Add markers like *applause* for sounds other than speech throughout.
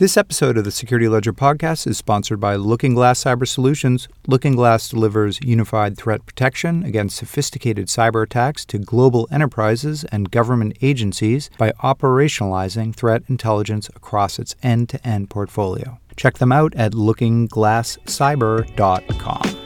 This episode of the Security Ledger podcast is sponsored by Looking Glass Cyber Solutions. Looking Glass delivers unified threat protection against sophisticated cyber attacks to global enterprises and government agencies by operationalizing threat intelligence across its end to end portfolio. Check them out at lookingglasscyber.com.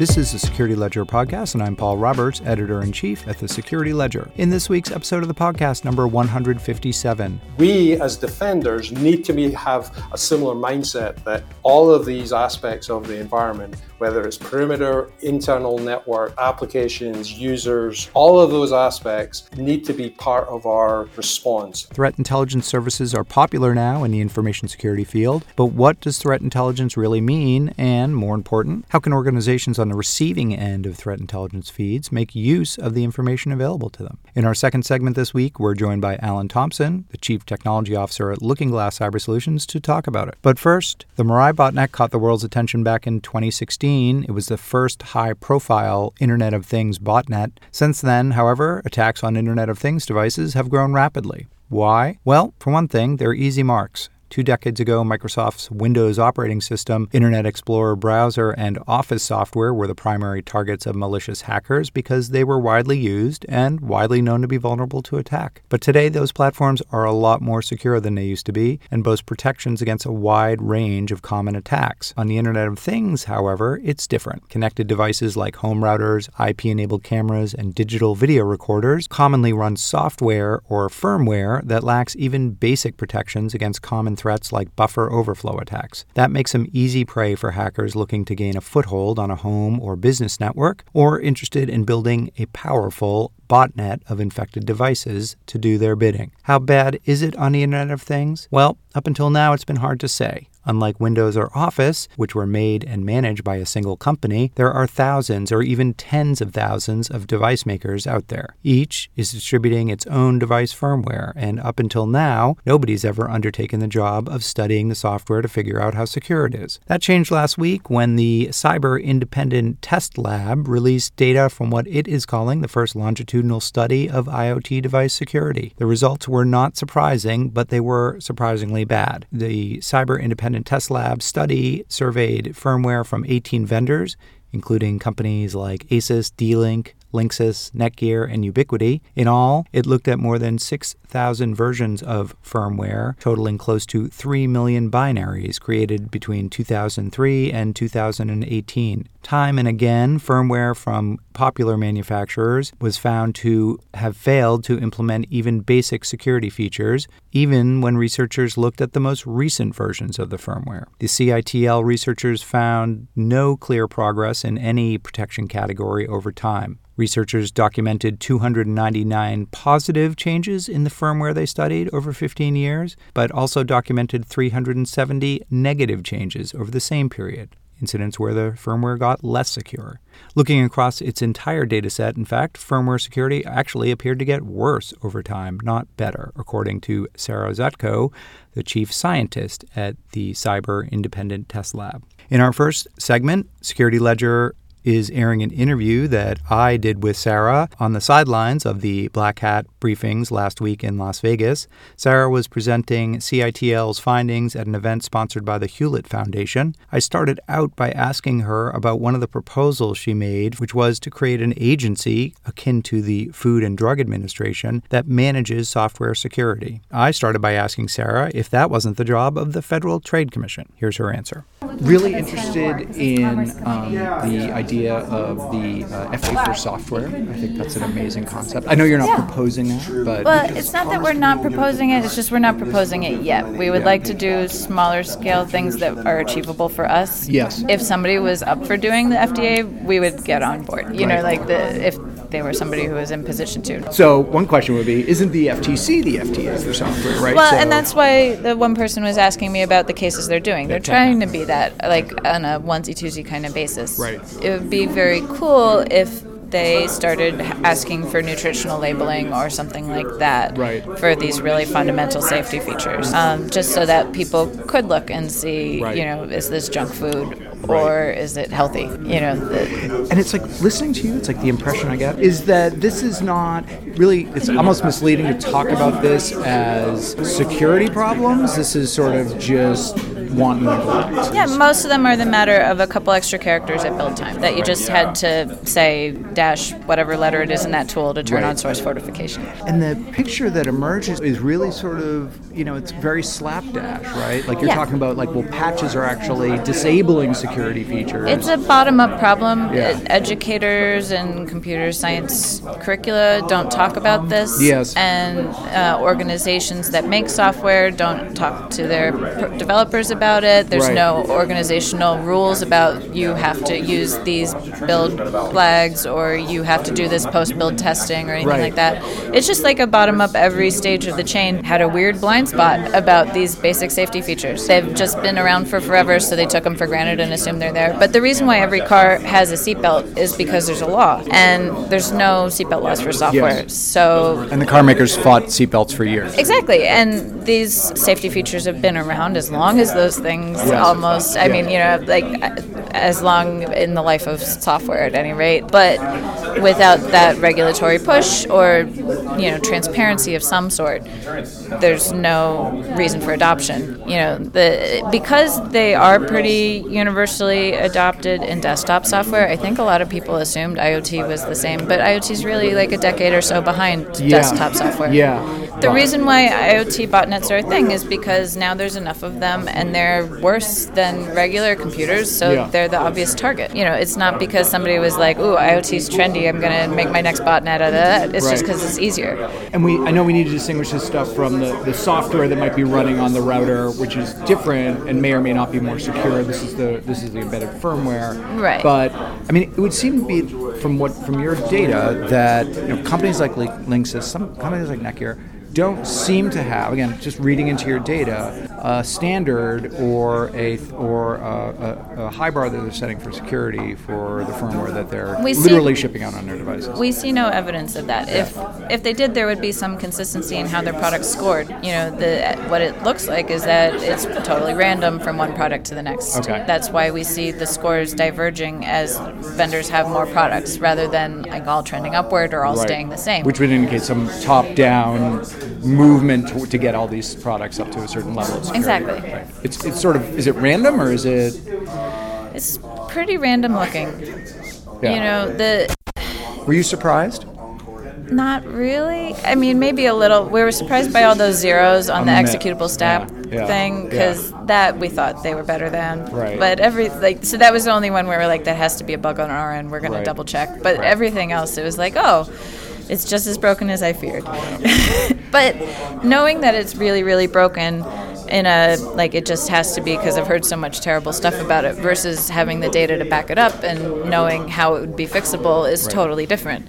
This is the Security Ledger podcast, and I'm Paul Roberts, editor in chief at the Security Ledger. In this week's episode of the podcast, number 157, we as defenders need to have a similar mindset that all of these aspects of the environment, whether it's perimeter, internal network, applications, users, all of those aspects need to be part of our response. Threat intelligence services are popular now in the information security field, but what does threat intelligence really mean? And more important, how can organizations on the receiving end of threat intelligence feeds make use of the information available to them. In our second segment this week, we're joined by Allan Thomson, the Chief Technology Officer at Looking Glass Cyber Solutions, to talk about it. But first, the Mirai botnet caught the world's attention back in 2016. It was the first high profile Internet of Things botnet. Since then, however, attacks on Internet of Things devices have grown rapidly. Why? Well, for one thing, they're easy marks. Two decades ago, Microsoft's Windows operating system, Internet Explorer browser, and Office software were the primary targets of malicious hackers because they were widely used and widely known to be vulnerable to attack. But today, those platforms are a lot more secure than they used to be and boast protections against a wide range of common attacks. On the Internet of Things, however, it's different. Connected devices like home routers, IP enabled cameras, and digital video recorders commonly run software or firmware that lacks even basic protections against common threats like buffer overflow attacks. That makes them easy prey for hackers looking to gain a foothold on a home or business network or interested in building a powerful botnet of infected devices to do their bidding. How bad is it on the Internet of Things? Well, up until now, it's been hard to say. Unlike Windows or Office, which were made and managed by a single company, there are thousands or even tens of thousands of device makers out there. Each is distributing its own device firmware, and up until now, nobody's ever undertaken the job of studying the software to figure out how secure it is. That changed last week when the Cyber Independent Test Lab released data from what it is calling the first longitudinal study of IoT device security. The results were not surprising, but they were surprisingly bad. The Cyber Independent independent test lab study surveyed firmware from 18 vendors, including companies like Asus, D-Link, Linksys, Netgear, and Ubiquiti. In all, it looked at more than 6,000 versions of firmware, totaling close to 3 million binaries created between 2003 and 2018. Time and again, firmware from popular manufacturers was found to have failed to implement even basic security features, even when researchers looked at the most recent versions of the firmware. The CITL researchers found no clear progress in any protection category over time. Researchers documented 299 positive changes in the firmware they studied over 15 years, but also documented 370 negative changes over the same period, incidents where the firmware got less secure. Looking across its entire dataset, in fact, firmware security actually appeared to get worse over time, not better, according to Sarah Zatko, the chief scientist at the Cyber Independent Test Lab. In our first segment, Security Ledger is airing an interview that I did with Sarah on the sidelines of the Black Hat briefings last week in Las Vegas. Sarah was presenting CITL's findings at an event sponsored by the Hewlett Foundation. I started out by asking her about one of the proposals she made, which was to create an agency akin to the Food and Drug Administration that manages software security. I started by asking Sarah if that wasn't the job of the Federal Trade Commission. Here's her answer. Really interested in um, the idea idea of the uh, FDA for software. I think that's an amazing concept. I know you're not yeah. proposing that, but well, it's not that we're not proposing it. It's just we're not proposing it yet. We would yeah. like to do smaller scale things that are achievable for us. Yes. If somebody was up for doing the FDA, we would get on board. You right. know, like the if they were somebody who was in position to. So one question would be, isn't the FTC the FDA for software, right? Well, so and that's why the one person was asking me about the cases they're doing. They're trying to be that, like on a onesie twosie kind of basis. Right. It would be very cool if they started asking for nutritional labeling or something like that right. for these really fundamental safety features, um, just so that people could look and see, right. you know, is this junk food or is it healthy? You know, the, and it's like listening to you. It's like the impression I get is that this is not really. It's almost misleading to talk about this as security problems. This is sort of just want neglect. Yeah, most of them are the matter of a couple extra characters at build time that you just had to say dash whatever letter it is in that tool to turn Right. on source fortification. And the picture that emerges is really sort of, you know, it's very slapdash, right? Like you're Yeah. talking about, like, well, patches are actually disabling security features. It's a bottom up problem. Yeah. Educators and computer science curricula don't talk about this. Yes. And uh, organizations that make software don't talk to their pr- developers about it. There's Right. no organizational rules about you have to use these build flags or you have to do this post build testing or anything Right. like that. It's just like a bottom up every stage of the chain had a weird blind spot about these basic safety features. They've just been around for forever, so they took them for granted and assumed they're there. But the reason why every car has a seatbelt is because there's a law, and there's no seatbelt laws for software. Yes. So and the car makers fought seatbelts for years. Exactly, and these safety features have been around as long as those things. Yes. Almost, I mean, you know, like as long in the life of software at any rate. But without that regulatory push or you know transparency of some sort, there's no reason for adoption. You know, the because they are pretty universally adopted in desktop software. I think a lot of people assumed IoT was the same, but IoT is really like a decade or so behind Yeah. desktop software. Yeah. The reason why IoT botnets are a thing is because now there's enough of them and they're worse than regular computers, so Yeah. they're the obvious target. You know, it's not because somebody was like, "Ooh, IoT's trendy. I'm going to make my next botnet out of that." It's just because it's easier. And we, I know we need to distinguish this stuff from the, the software that might be running on the router, which is different and may or may not be more secure. This is the this is the embedded firmware. Right. But I mean, it would seem to be from what from your data that you know, companies like Link- Linksys, some companies like Netgear, don't seem to have again just reading into your data a standard or a or a, a, a high bar that they're setting for security for the firmware that they're We see- literally shipping out on their devices. We see no evidence of that. If if they did, there would be some consistency in how their products scored. You know, the what it looks like is that it's totally random from one product to the next. Okay. That's why we see the scores diverging as vendors have more products, rather than like all trending upward or all Right. staying the same. Which would indicate some top-down movement to, to get all these products up to a certain level of security. Exactly. Right. It's, it's sort of is it random or is it it's pretty random looking. Yeah. You know, the were you surprised? not really. I mean, maybe a little. We were surprised by all those zeros on, On the the executable stat Yeah, yeah, thing yeah. because that we thought they were better than. Right. But every like so that was the only one where we're like that has to be a bug on our end. We're gonna Right. double check. But Right. everything else, it was like oh. It's just as broken as I feared. *laughs* but knowing that it's really, really broken in a, like, it just has to be because I've heard so much terrible stuff about it versus having the data to back it up and knowing how it would be fixable is Right. totally different.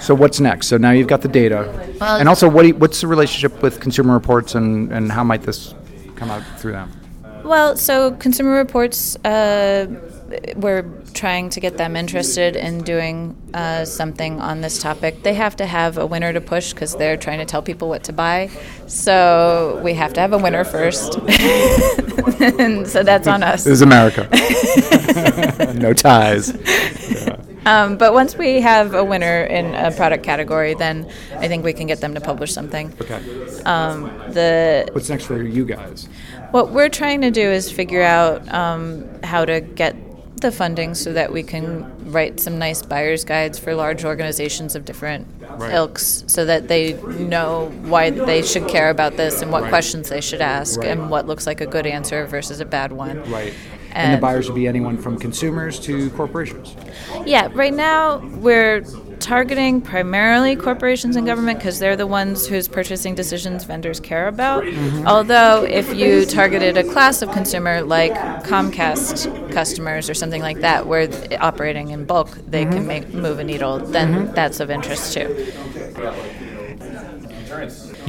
So what's next? So now you've got the data, Well- and also what you, what's the relationship with Consumer Reports and, and how might this come out through them? Well, so Consumer Reports, uh, we're trying to get them interested in doing uh, something on this topic. They have to have a winner to push because they're trying to tell people what to buy. So we have to have a winner first. and *laughs* so that's on us. This is America. *laughs* *laughs* no ties. Um, but once we have a winner in a product category, then I think we can get them to publish something. Okay. Um, the What's next for you guys? What we're trying to do is figure out um, how to get the funding so that we can write some nice buyer's guides for large organizations of different Right. ilks so that they know why they should care about this and what Right. questions they should ask Right. and what looks like a good answer versus a bad one. Right. And, the buyers would be anyone from consumers to corporations. Yeah, right now we're targeting primarily corporations and government because they're the ones whose purchasing decisions vendors care about. Mm-hmm. Although, if you targeted a class of consumer like Comcast customers or something like that, where operating in bulk they mm-hmm. can make move a needle, then mm-hmm. that's of interest too.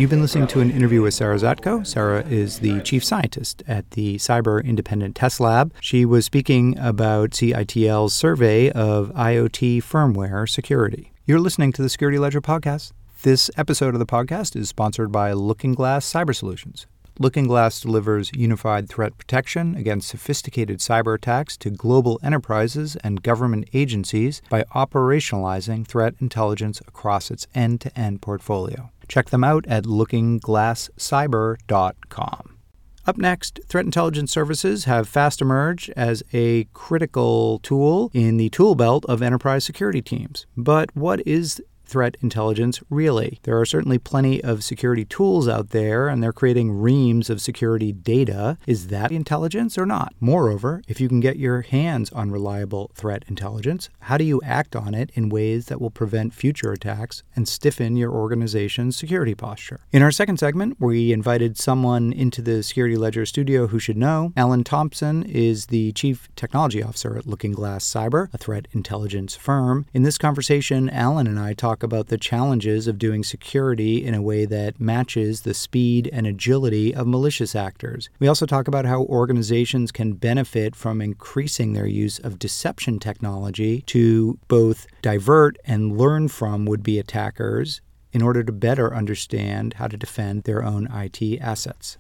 You've been listening to an interview with Sarah Zatko. Sarah is the chief scientist at the Cyber Independent Test Lab. She was speaking about CITL's survey of IoT firmware security. You're listening to the Security Ledger podcast. This episode of the podcast is sponsored by Looking Glass Cyber Solutions. Looking Glass delivers unified threat protection against sophisticated cyber attacks to global enterprises and government agencies by operationalizing threat intelligence across its end to end portfolio. Check them out at lookingglasscyber.com. Up next, threat intelligence services have fast emerged as a critical tool in the tool belt of enterprise security teams. But what is threat intelligence really. There are certainly plenty of security tools out there, and they're creating reams of security data. Is that intelligence or not? Moreover, if you can get your hands on reliable threat intelligence, how do you act on it in ways that will prevent future attacks and stiffen your organization's security posture? In our second segment, we invited someone into the Security Ledger studio who should know. Allan Thomson is the Chief Technology Officer at Looking Glass Cyber, a threat intelligence firm. In this conversation, Allan and I talk about the challenges of doing security in a way that matches the speed and agility of malicious actors. We also talk about how organizations can benefit from increasing their use of deception technology to both divert and learn from would be attackers in order to better understand how to defend their own IT assets.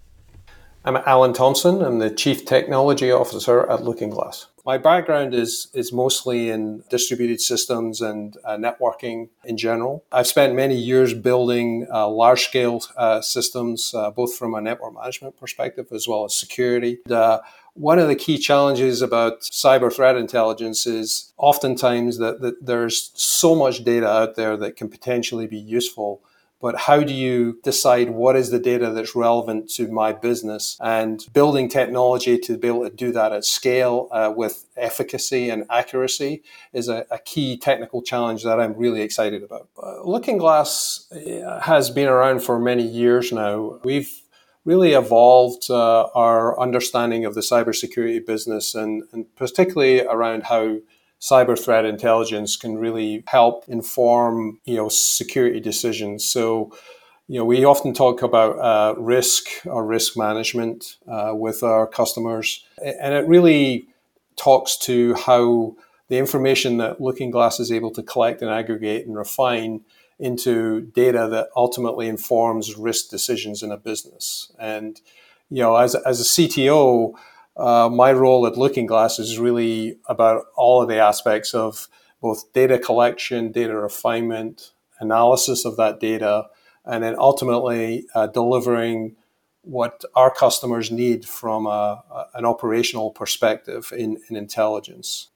I'm Allan Thomson. I'm the Chief Technology Officer at Looking Glass. My background is is mostly in distributed systems and uh, networking in general. I've spent many years building uh, large scale uh, systems, uh, both from a network management perspective as well as security. Uh, one of the key challenges about cyber threat intelligence is oftentimes that, that there's so much data out there that can potentially be useful but how do you decide what is the data that's relevant to my business and building technology to be able to do that at scale uh, with efficacy and accuracy is a, a, key technical challenge that I'm really excited about. Uh, Looking Glass uh, has been around for many years now. We've really evolved uh, our understanding of the cybersecurity business and, and particularly around how cyber threat intelligence can really help inform you know security decisions. So you know we often talk about uh, risk or risk management uh, with our customers, and it really talks to how the information that Looking Glass is able to collect and aggregate and refine into data that ultimately informs risk decisions in a business. And you know, as, as a CTO, uh, my role at Looking Glass is really about all of the aspects of both data collection, data refinement, analysis of that data, and then ultimately uh, delivering what our customers need from a, an operational perspective in, in intelligence.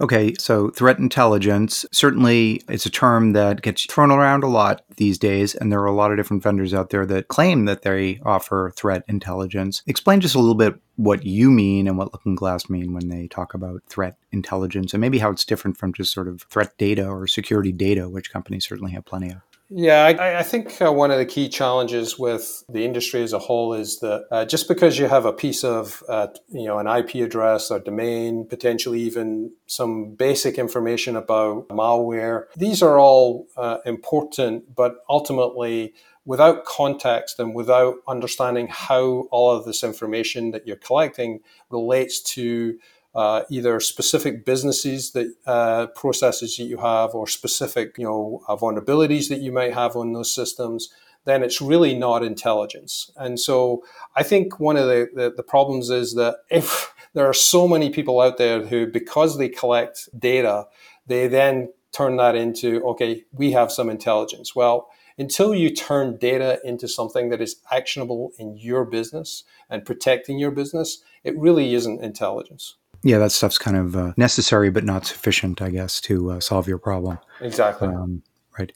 Okay, so threat intelligence certainly it's a term that gets thrown around a lot these days, and there are a lot of different vendors out there that claim that they offer threat intelligence. Explain just a little bit what you mean and what Looking Glass mean when they talk about threat intelligence, and maybe how it's different from just sort of threat data or security data, which companies certainly have plenty of. Yeah, I, I think uh, one of the key challenges with the industry as a whole is that uh, just because you have a piece of, uh, you know, an IP address or domain, potentially even some basic information about malware, these are all uh, important, but ultimately, without context and without understanding how all of this information that you're collecting relates to uh, either specific businesses that uh, processes that you have or specific you know uh, vulnerabilities that you might have on those systems then it's really not intelligence. And so i think one of the, the, the problems is that if *laughs* there are so many people out there who because they collect data they then turn that into okay we have some intelligence. Well until you turn data into something that is actionable in your business and protecting your business it really isn't intelligence yeah, that stuff's kind of uh, necessary but not sufficient, I guess, to uh, solve your problem. Exactly. Um, right.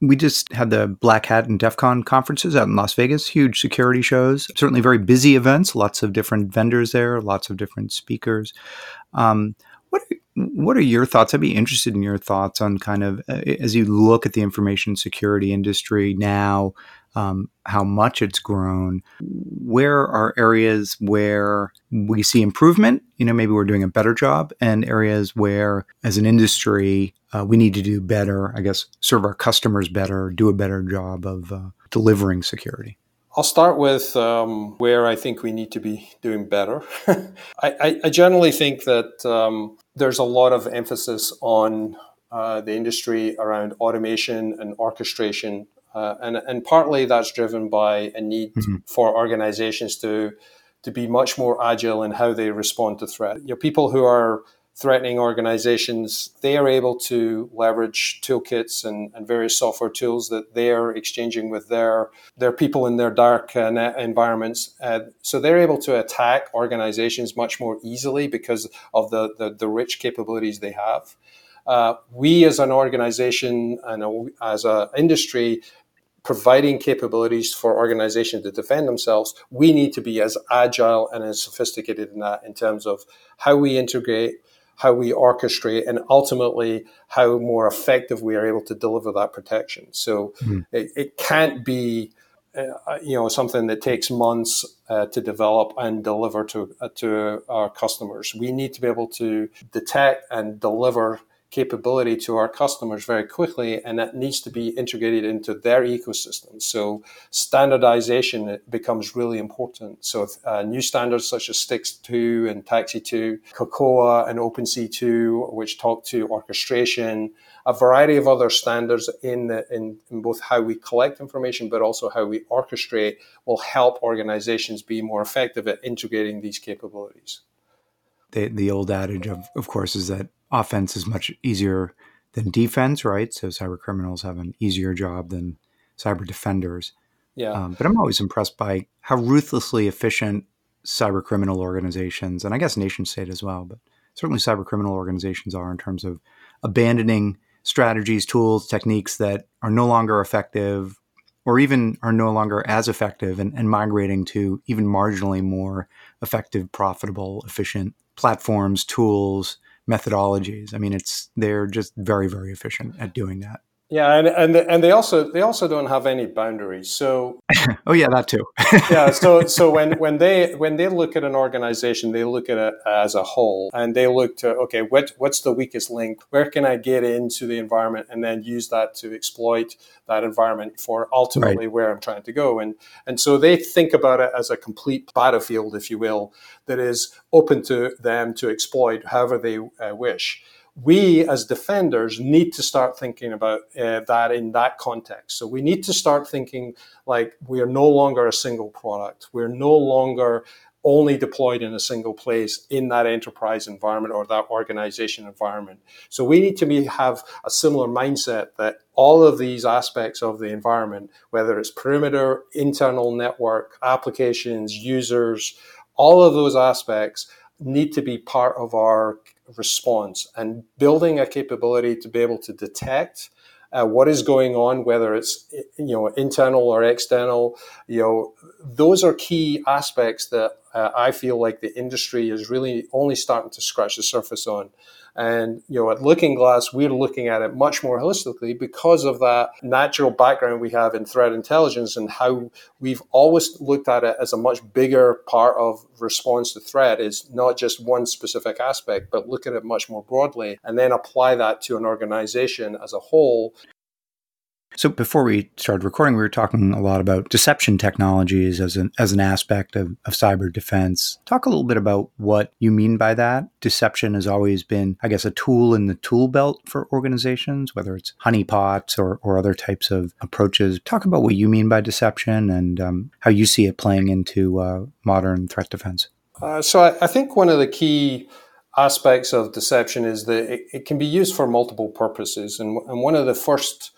We just had the Black Hat and DEF CON conferences out in Las Vegas, huge security shows, certainly very busy events, lots of different vendors there, lots of different speakers. Um, what are, what are your thoughts? I'd be interested in your thoughts on kind of uh, as you look at the information security industry now, um, how much it's grown. Where are areas where we see improvement? You know, maybe we're doing a better job, and areas where, as an industry, uh, we need to do better. I guess serve our customers better, do a better job of uh, delivering security. I'll start with um, where I think we need to be doing better. *laughs* I, I, generally think that um, there's a lot of emphasis on uh, the industry around automation and orchestration Uh, and, and partly that's driven by a need mm-hmm. for organizations to, to be much more agile in how they respond to threat. You know, people who are threatening organizations, they are able to leverage toolkits and, and various software tools that they're exchanging with their, their people in their dark uh, net environments. Uh, so they're able to attack organizations much more easily because of the, the, the rich capabilities they have. Uh, we as an organization and as an industry providing capabilities for organizations to defend themselves, we need to be as agile and as sophisticated in that in terms of how we integrate how we orchestrate, and ultimately how more effective we are able to deliver that protection. So mm-hmm. it, it, can't be. Uh, you know something that takes months uh, to develop and deliver to uh, to our customers. We need to be able to detect and deliver capability to our customers very quickly, and that needs to be integrated into their ecosystem. So standardization becomes really important. So uh, new standards such as STIX2 and TAXII2, CACAO and OpenC2, which talk to orchestration, a variety of other standards in, the, in, in both how we collect information, but also how we orchestrate will help organizations be more effective at integrating these capabilities. The, the old adage of, of course, is that offense is much easier than defense, right? So cyber criminals have an easier job than cyber defenders. Yeah. Um, but I'm always impressed by how ruthlessly efficient cyber criminal organizations, and I guess nation state as well, but certainly cyber criminal organizations are in terms of abandoning strategies, tools, techniques that are no longer effective or even are no longer as effective and, and migrating to even marginally more effective, profitable, efficient platforms, tools, methodologies. I mean, it's they're just very very efficient at doing that. Yeah, and and and they also they also don't have any boundaries. So *laughs* oh yeah, that too. *laughs* yeah, so so when when they when they look at an organization, they look at it as a whole, and they look to okay, what what's the weakest link? Where can I get into the environment, and then use that to exploit that environment for ultimately right. where I'm trying to go. And and so they think about it as a complete battlefield, if you will, that is open to them to exploit however they uh, wish we as defenders need to start thinking about uh, that in that context. So we need to start thinking like we are no longer a single product. We're no longer only deployed in a single place in that enterprise environment or that organization environment. So we need to be, have a similar mindset that all of these aspects of the environment, whether it's perimeter, internal network, applications, users, all of those aspects need to be part of our response and building a capability to be able to detect uh, what is going on, whether it's you know internal or external. You know, those are key aspects that uh, I feel like the industry is really only starting to scratch the surface on. And you know, at Looking Glass, we're looking at it much more holistically because of that natural background we have in threat intelligence and how we've always looked at it as a much bigger part of response to threat is not just one specific aspect, but look at it much more broadly and then apply that to an organization as a whole so before we started recording, we were talking a lot about deception technologies as an as an aspect of, of cyber defense. Talk a little bit about what you mean by that. Deception has always been, I guess, a tool in the tool belt for organizations, whether it's honeypots or, or other types of approaches. Talk about what you mean by deception and um, how you see it playing into uh, modern threat defense. Uh, so I, I think one of the key aspects of deception is that it, it can be used for multiple purposes, and, and one of the first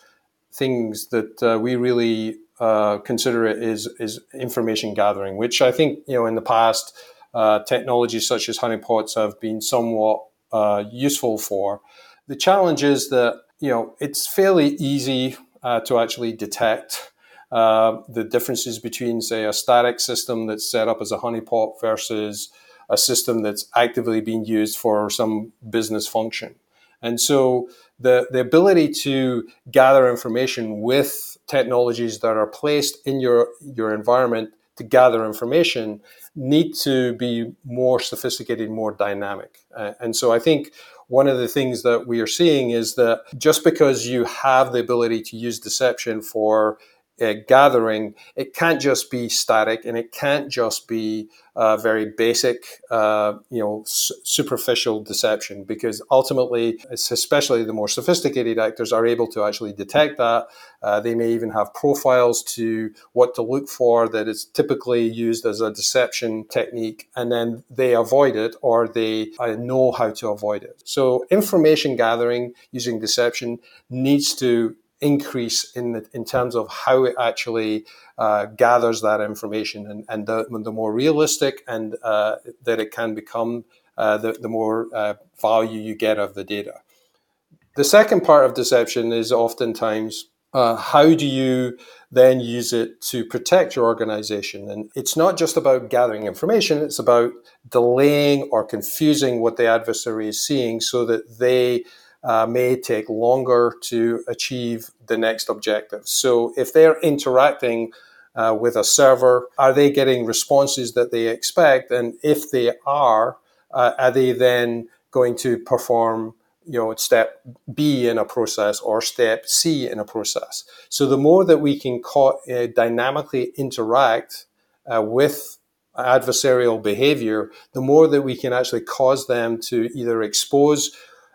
things that uh, we really uh, consider is is information gathering, which I think you know in the past uh, technologies such as honeypots have been somewhat uh, useful for. The challenge is that you know it's fairly easy uh, to actually detect. Uh, the differences between, say, a static system that's set up as a honeypot versus a system that's actively being used for some business function. And so the, the ability to gather information with technologies that are placed in your, your environment to gather information need to be more sophisticated, more dynamic. Uh, and so I think one of the things that we are seeing is that just because you have the ability to use deception for uh, gathering, it can't just be static and it can't just be uh, very basic, uh, you know, s- superficial deception because ultimately, especially the more sophisticated actors are able to actually detect that. Uh, they may even have profiles to what to look for that is typically used as a deception technique, and then they avoid it or they uh, know how to avoid it. So, information gathering using deception needs to increase in the, in terms of how it actually uh, gathers that information and, and the, the more realistic and uh, that it can become uh, the, the more uh, value you get of the data. The second part of deception is oftentimes uh, how do you then use it to protect your organization? And it's not just about gathering information it's about delaying or confusing what the adversary is seeing so that they uh, may take longer to achieve the next objective. So if they're interacting uh, with a server, are they getting responses that they expect? And if they are, uh, are they then going to perform you know step B in a process or step C in a process? So the more that we can co- uh, dynamically interact uh, with adversarial behavior, the more that we can actually cause them to either expose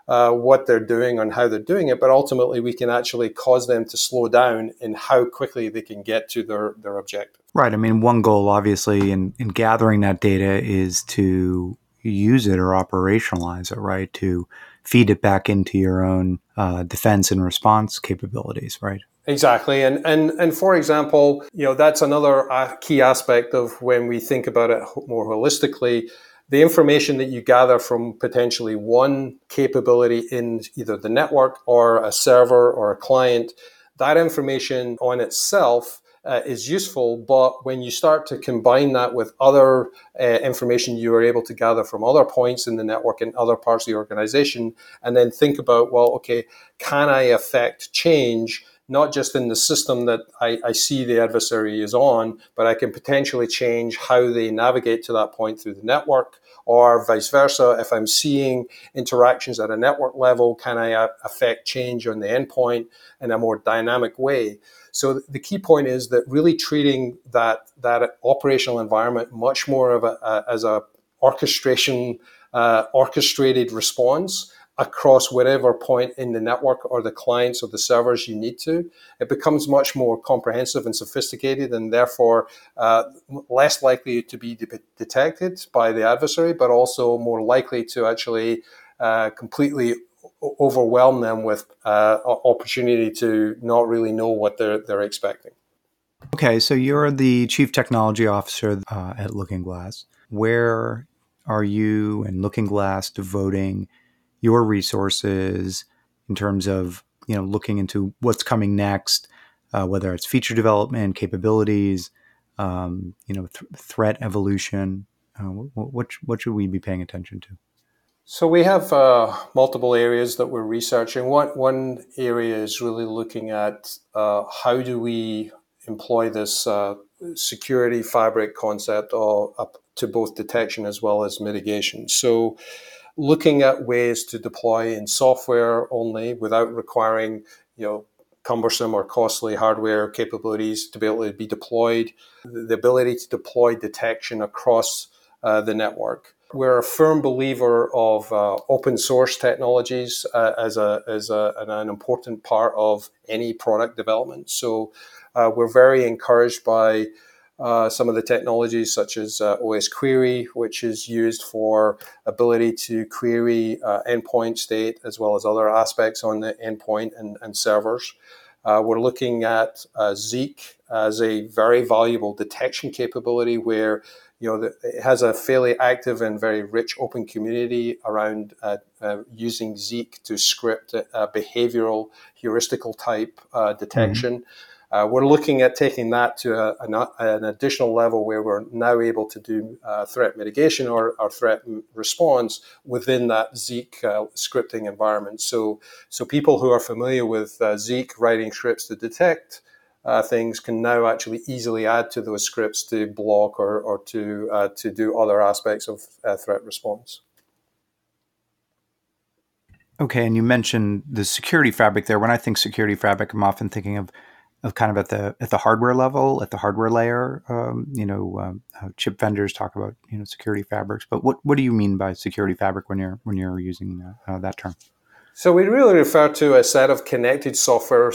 uh, what they're doing and how they're doing it, but ultimately we can actually cause them to slow down in how quickly they can get to their, their objective. Right. I mean, one goal, obviously, in, in gathering that data is to use it or operationalize it, right? To feed it back into your own uh, defense and response capabilities, right? Exactly, and and and for example, you know that's another uh, key aspect of when we think about it more holistically the information that you gather from potentially one capability in either the network or a server or a client, that information on itself uh, is useful. But when you start to combine that with other uh, information you are able to gather from other points in the network and other parts of the organization, and then think about, well, okay, can I affect change? Not just in the system that I, I, see the adversary is on, but I can potentially change how they navigate to that point through the network, or vice versa. If I'm seeing interactions at a network level, can I uh, affect change on the endpoint in a more dynamic way? So the key point is that really treating that that operational environment much more of a, a as a orchestration uh, orchestrated response across whatever point in the network or the clients or the servers you need to. It becomes much more comprehensive and sophisticated and therefore uh, less likely to be de- detected by the adversary, but also more likely to actually uh, completely overwhelm them with uh, opportunity to not really know what they're, they're expecting. Okay, so you're the chief technology officer uh, at Looking Glass. Where are you and Looking Glass devoting your resources in terms of you know looking into what's coming next, uh, whether it's feature development, capabilities, um, you know, th- threat evolution. Uh, what, what should we be paying attention to? So we have uh, multiple areas that we're researching. One one area is really looking at uh, how do we employ this uh, security fabric concept or up to both detection as well as mitigation. So looking at ways to deploy in software only without requiring, you know, cumbersome or costly hardware capabilities to be able to be deployed, the ability to deploy detection across uh, the network. We're a firm believer of uh, open source technologies uh, as, a, as a, an important part of any product development. So uh, we're very encouraged by uh, some of the technologies such as uh, OS Query, which is used for ability to query uh, endpoint state as well as other aspects on the endpoint and, and servers. Uh, we're looking at uh, Zeek as a very valuable detection capability where you know, it has a fairly active and very rich open community around using Zeek to script behavioral heuristical type detection. Mm-hmm. Uh, we're looking at taking that to a, an, an, additional level where we're now able to do uh, threat mitigation or, or, threat response within that Zeek uh, scripting environment. So, so people who are familiar with uh, Zeek writing scripts to detect uh, things can now actually easily add to those scripts to block or, or to uh, to do other aspects of threat response. Okay, and you mentioned the security fabric there. When I think security fabric, I'm often thinking of of kind of at the at the hardware level, at the hardware layer. Um, you know, um, chip vendors talk about you know security fabrics, but what what do you mean by security fabric when you're when you're using uh that term? So we really refer to a set of connected software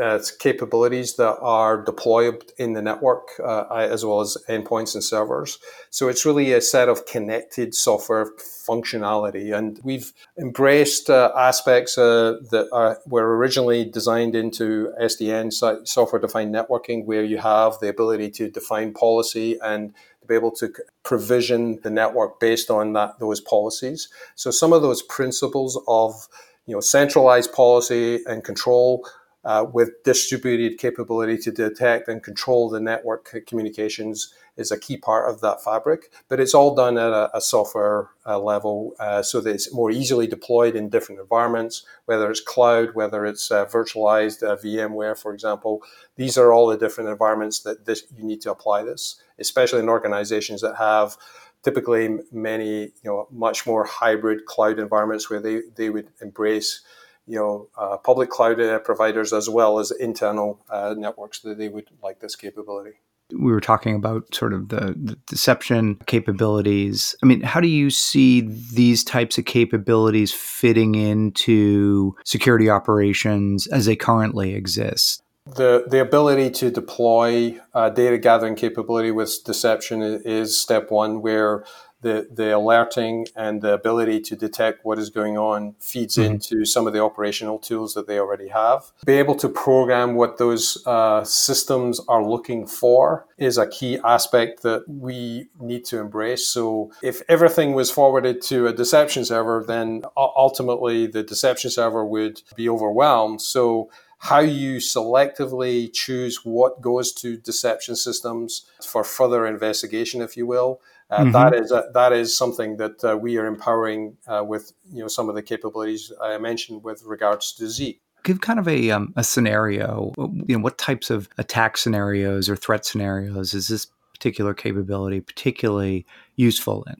uh, capabilities that are deployed in the network, uh, as well as endpoints and servers. So it's really a set of connected software functionality, and we've embraced uh, aspects uh, that are, were originally designed into SDN software-defined networking, where you have the ability to define policy and to be able to provision the network based on that those policies. So some of those principles of you know, centralized policy and control uh, with distributed capability to detect and control the network communications is a key part of that fabric. But it's all done at a, a software uh, level uh, so that it's more easily deployed in different environments, whether it's cloud, whether it's uh, virtualized uh, VMware, for example. These are all the different environments that this, you need to apply this, especially in organizations that have typically many you know much more hybrid cloud environments where they, they would embrace you know uh, public cloud uh, providers as well as internal uh, networks that they would like this capability we were talking about sort of the, the, deception capabilities. I mean, how do you see these types of capabilities fitting into security operations as they currently exist? The, the ability to deploy uh, data gathering capability with deception is step one, where the, the alerting and the ability to detect what is going on feeds mm-hmm. into some of the operational tools that they already have. Be able to program what those uh, systems are looking for is a key aspect that we need to embrace. So if everything was forwarded to a deception server, then ultimately the deception server would be overwhelmed. So how you selectively choose what goes to deception systems for further investigation, if you will. Uh, mm-hmm. that is a, that is something that uh, we are empowering uh, with you know some of the capabilities I mentioned with regards to Z. Give kind of a um, a scenario. You know, what types of attack scenarios or threat scenarios is this particular capability particularly useful in?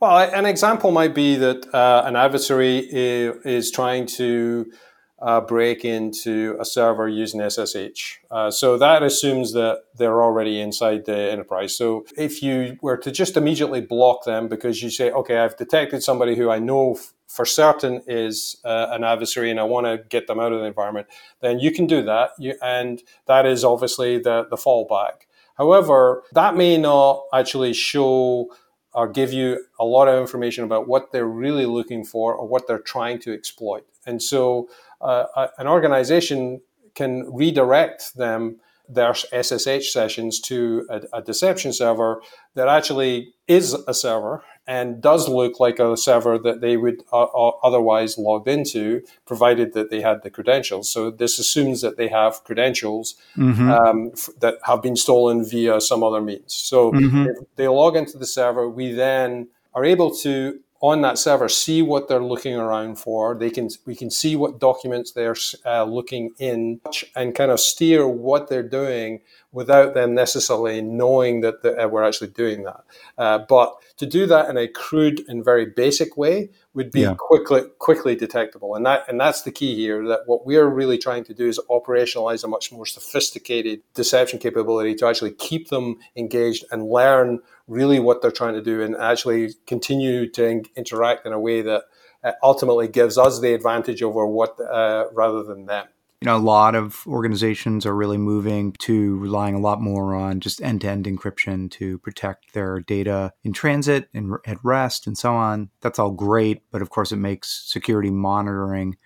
Well, an example might be that uh, an adversary is trying to uh, break into a server using SSH. Uh, so that assumes that they're already inside the enterprise. So if you were to just immediately block them because you say, okay, I've detected somebody who I know f- for certain is uh, an adversary and I want to get them out of the environment, then you can do that. You, and that is obviously the, the fallback. However, that may not actually show or give you a lot of information about what they're really looking for or what they're trying to exploit. And so uh, an organization can redirect them their SSH sessions to a, a, deception server that actually is a server and does look like a server that they would uh, uh, otherwise log into, provided that they had the credentials. So this assumes that they have credentials mm-hmm. um, f- that have been stolen via some other means. So mm-hmm. they log into the server. We then are able to on that server see what they're looking around for. They can we can see what documents they're uh, looking in and kind of steer what they're doing without them necessarily knowing that uh, we're actually doing that. Uh, but to do that in a crude and very basic way would be yeah. quickly quickly detectable, and that and that's the key here. That what we're really trying to do is operationalize a much more sophisticated deception capability to actually keep them engaged and learn really what they're trying to do and actually continue to in- interact in a way that uh, ultimately gives us the advantage over what uh, rather than them. You know, a lot of organizations are really moving to relying a lot more on just end-to-end encryption to protect their data in transit and at rest and so on. That's all great, but of course, it makes security monitoring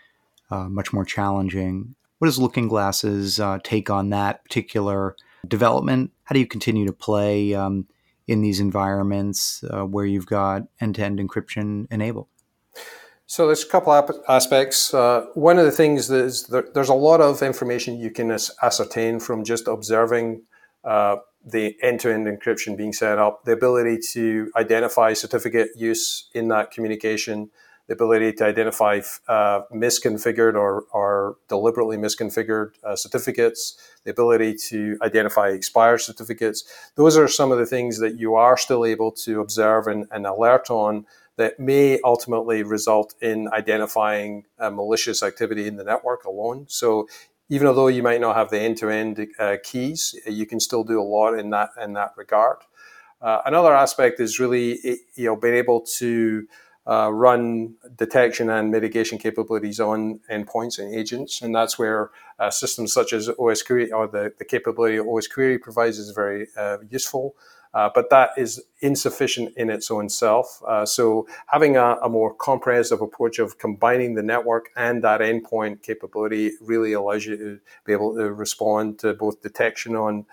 uh, much more challenging. What does Looking Glass's uh, take on that particular development? How do you continue to play um, in these environments uh, where you've got end-to-end encryption enabled? So there's a couple aspects. Uh, one of the things is there, there's a lot of information you can ascertain from just observing uh, the end-to-end encryption being set up, the ability to identify certificate use in that communication, the ability to identify uh, misconfigured or, or deliberately misconfigured uh, certificates, the ability to identify expired certificates. Those are some of the things that you are still able to observe and, and alert on that may ultimately result in identifying malicious activity in the network alone. So even although you might not have the end-to-end uh, keys, you can still do a lot in that in that regard. Uh, another aspect is really you know being able to uh, run detection and mitigation capabilities on endpoints and agents, and that's where uh, systems such as OS Query or the, the capability OS Query provides is very uh, useful. Uh, but that is insufficient in its own self. Uh, so having a, a, more comprehensive approach of combining the network and that endpoint capability really allows you to be able to respond to both detection on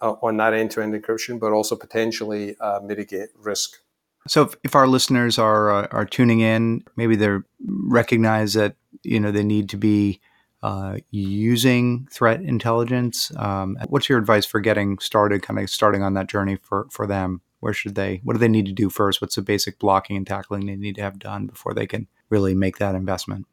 uh, on that end-to-end encryption, but also potentially uh, mitigate risk. So, if, if our listeners are uh, are tuning in, maybe they recognize that you know they need to be uh, using threat intelligence. Um, what's your advice for getting started, kind of starting on that journey for for them? Where should they? What do they need to do first? What's the basic blocking and tackling they need to have done before they can really make that investment?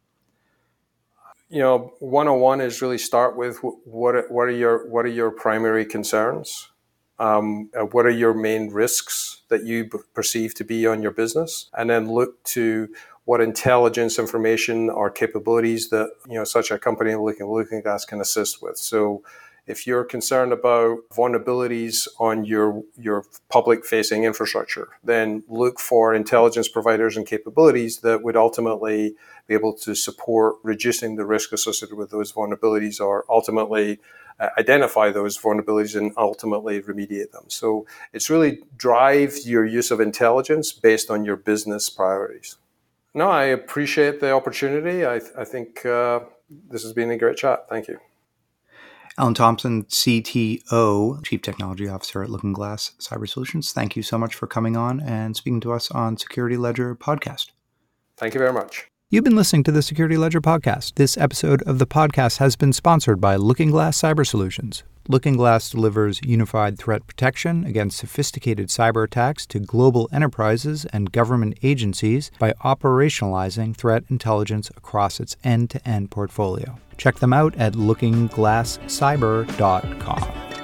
You know, one on one is really start with what what are your what are your primary concerns um, uh, what are your main risks that you perceive to be on your business? And then look to what intelligence, information, or capabilities that you know such a company like Looking Glass can assist with. So, if you're concerned about vulnerabilities on your your public facing infrastructure, then look for intelligence providers and capabilities that would ultimately be able to support reducing the risk associated with those vulnerabilities, or ultimately uh, identify those vulnerabilities and ultimately remediate them. So it's really drive your use of intelligence based on your business priorities. No, I appreciate the opportunity. I, I think uh, this has been a great chat. Thank you. Allan Thomson, CTO, Chief Technology Officer at Looking Glass Cyber Solutions. Thank you so much for coming on and speaking to us on Security Ledger podcast. Thank you very much. You've been listening to the Security Ledger podcast. This episode of the podcast has been sponsored by Looking Glass Cyber Solutions. Looking Glass delivers unified threat protection against sophisticated cyber attacks to global enterprises and government agencies by operationalizing threat intelligence across its end to end portfolio. Check them out at lookingglasscyber.com.